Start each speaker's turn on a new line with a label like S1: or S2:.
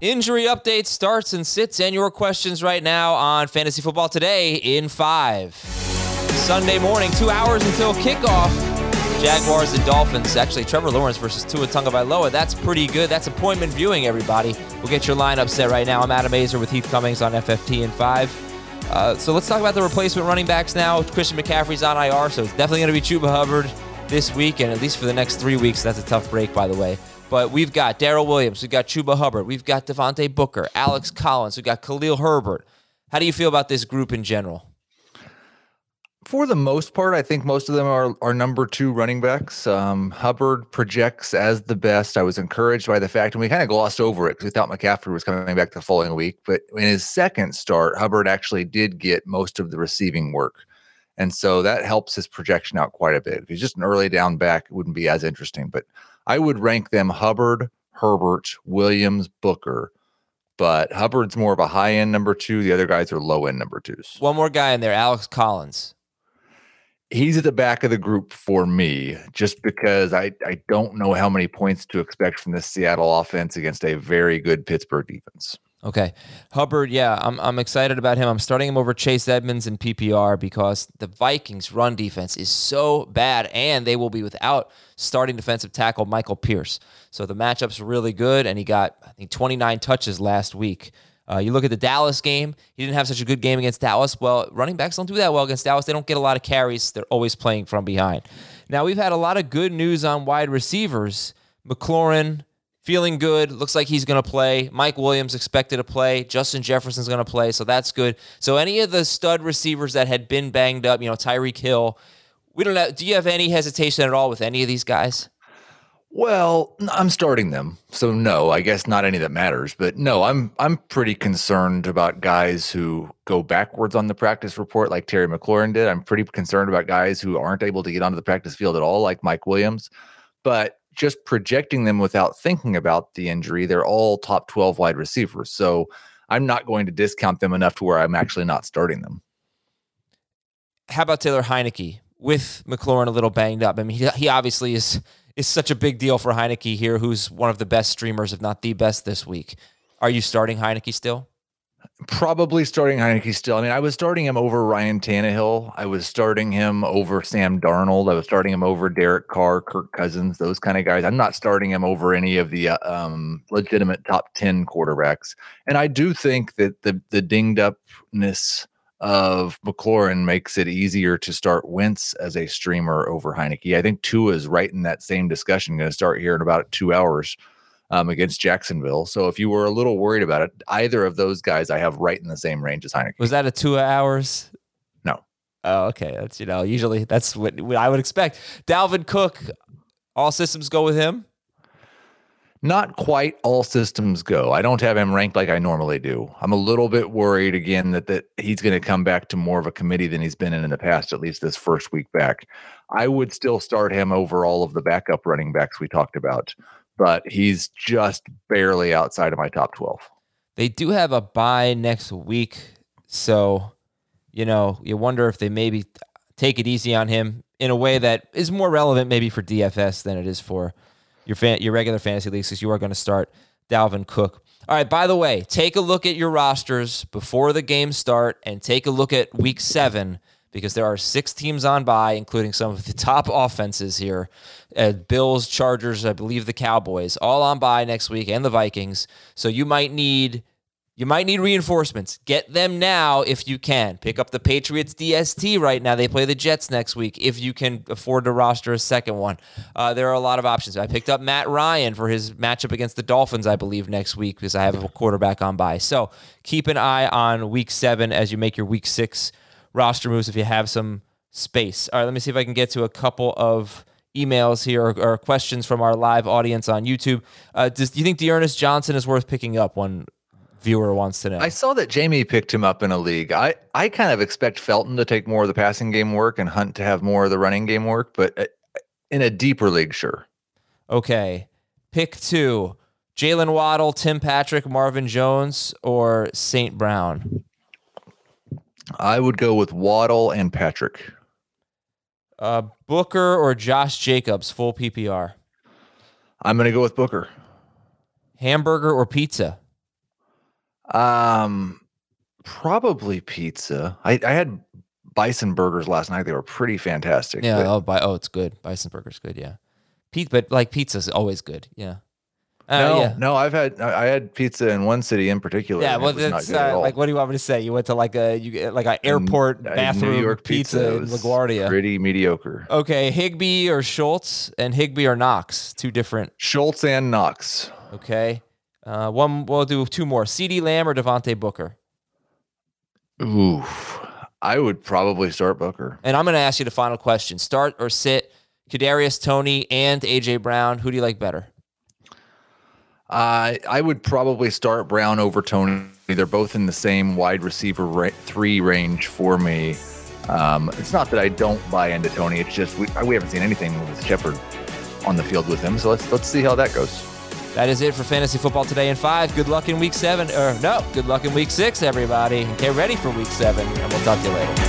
S1: Injury update starts and sits and your questions right now on Fantasy Football Today in five. Sunday morning, two hours until kickoff. Jaguars and Dolphins. Actually, Trevor Lawrence versus Tua Tagovailoa. That's pretty good. That's appointment viewing, everybody. We'll get your lineup set right now. I'm Adam Aizer with Heath Cummings on FFT in five. Uh, so let's talk about the replacement running backs now. Christian McCaffrey's on IR, so it's definitely going to be Chuba Hubbard this week, and at least for the next three weeks. That's a tough break, by the way. But we've got Darrel Williams, we've got Chuba Hubbard, we've got Devontae Booker, Alex Collins, we've got Khalil Herbert. How do you feel about this group in general?
S2: For the most part, I think most of them are, are number two running backs. Um, Hubbard projects as the best. I was encouraged by the fact, and we kind of glossed over it because we thought McCaffrey was coming back the following week. But in his second start, Hubbard actually did get most of the receiving work. And so that helps his projection out quite a bit. If he's just an early down back, it wouldn't be as interesting. But I would rank them Hubbard, Herbert, Williams, Booker. But Hubbard's more of a high end number two. The other guys are low end number twos.
S1: One more guy in there, Alex Collins.
S2: He's at the back of the group for me, just because I, I don't know how many points to expect from this Seattle offense against a very good Pittsburgh defense.
S1: Okay. Hubbard, yeah, I'm, I'm excited about him. I'm starting him over Chase Edmonds in PPR because the Vikings' run defense is so bad, and they will be without starting defensive tackle Michael Pierce. So the matchup's really good, and he got, I think, 29 touches last week. Uh, you look at the Dallas game, he didn't have such a good game against Dallas. Well, running backs don't do that well against Dallas. They don't get a lot of carries, they're always playing from behind. Now, we've had a lot of good news on wide receivers. McLaurin, feeling good. Looks like he's going to play. Mike Williams expected to play. Justin Jefferson's going to play, so that's good. So any of the stud receivers that had been banged up, you know, Tyreek Hill, we don't know. Do you have any hesitation at all with any of these guys?
S2: Well, I'm starting them, so no. I guess not any that matters, but no, I'm I'm pretty concerned about guys who go backwards on the practice report, like Terry McLaurin did. I'm pretty concerned about guys who aren't able to get onto the practice field at all, like Mike Williams. But just projecting them without thinking about the injury, they're all top 12 wide receivers. So I'm not going to discount them enough to where I'm actually not starting them.
S1: How about Taylor Heinicke with McLaurin a little banged up? I mean, he, he obviously is is such a big deal for Heinicke here, who's one of the best streamers, if not the best this week. Are you starting Heinicke still?
S2: Probably starting Heinicke still. I mean, I was starting him over Ryan Tannehill. I was starting him over Sam Darnold. I was starting him over Derek Carr, Kirk Cousins, those kind of guys. I'm not starting him over any of the uh, um, legitimate top 10 quarterbacks. And I do think that the the dinged upness of McLaurin makes it easier to start Wentz as a streamer over Heinicke. I think Tua is right in that same discussion. Going to start here in about two hours um, against Jacksonville. So if you were a little worried about it, either of those guys I have right in the same range as Heinicke.
S1: Was that a two hours?
S2: No.
S1: Oh, okay. That's you know usually that's what, what I would expect. Dalvin Cook, all systems go with him.
S2: Not quite all systems go. I don't have him ranked like I normally do. I'm a little bit worried again that that he's going to come back to more of a committee than he's been in in the past, at least this first week back. I would still start him over all of the backup running backs we talked about but he's just barely outside of my top 12.
S1: They do have a bye next week. So, you know, you wonder if they maybe take it easy on him in a way that is more relevant maybe for DFS than it is for your fan, your regular fantasy leagues because you are going to start Dalvin Cook. All right, by the way, take a look at your rosters before the games start and take a look at week seven because there are six teams on by, including some of the top offenses here. Uh, Bills, Chargers, I believe the Cowboys, all on by next week, and the Vikings. So you might need you might need reinforcements. Get them now if you can. Pick up the Patriots DST right now. They play the Jets next week if you can afford to roster a second one. Uh, there are a lot of options. I picked up Matt Ryan for his matchup against the Dolphins, I believe, next week because I have a quarterback on by. So keep an eye on week seven as you make your week six roster moves if you have some space. All right, let me see if I can get to a couple of emails here or, or questions from our live audience on YouTube. Uh, does, do you think D'Ernest Johnson is worth picking up? One viewer wants to know.
S2: I saw that Jamey picked him up in a league. I, I kind of expect Felton to take more of the passing game work and Hunt to have more of the running game work, but uh, in a deeper league, sure.
S1: Okay. Pick two Jaylen Waddle, Tim Patrick, Marvin Jones, or St. Brown?
S2: I would go with Waddle and Patrick.
S1: Uh, Booker or Josh Jacobs, full PPR.
S2: I'm going to go with Booker.
S1: Hamburger or pizza?
S2: Um, probably pizza. I, I had bison burgers last night. They were pretty fantastic.
S1: Yeah.
S2: but-
S1: Oh, oh, it's good. Bison burger's good. Yeah. Pete, but like pizza's always good. Yeah. Uh,
S2: no,
S1: yeah.
S2: no, I've had I had pizza in one city in particular.
S1: Yeah, well,
S2: not
S1: that's uh, like, what do you want me to say? You went to like a you get like an airport
S2: Uh, New
S1: bathroom
S2: York
S1: pizza, in LaGuardia.
S2: Pretty mediocre.
S1: Okay, Higbee or Schultz, and Higbee or Knox, two different.
S2: Schultz and Knox.
S1: Okay, uh, one. We'll do two more. CeeDee Lamb or Devontae Booker.
S2: Oof. I would probably start Booker.
S1: And I'm going to ask you the final question: Start or sit? Kadarius Toney and AJ Brown. Who do you like better?
S2: Uh, I would probably start Brown over Toney. They're both in the same wide receiver ra- three range for me. Um, it's not that I don't buy into Toney. It's just we, we haven't seen anything with Shepard on the field with him. So let's let's see how that goes.
S1: That is it for fantasy football today in five. Good luck in week seven. Or no, good luck in week six, everybody. Get ready for week seven, and we'll talk to you later.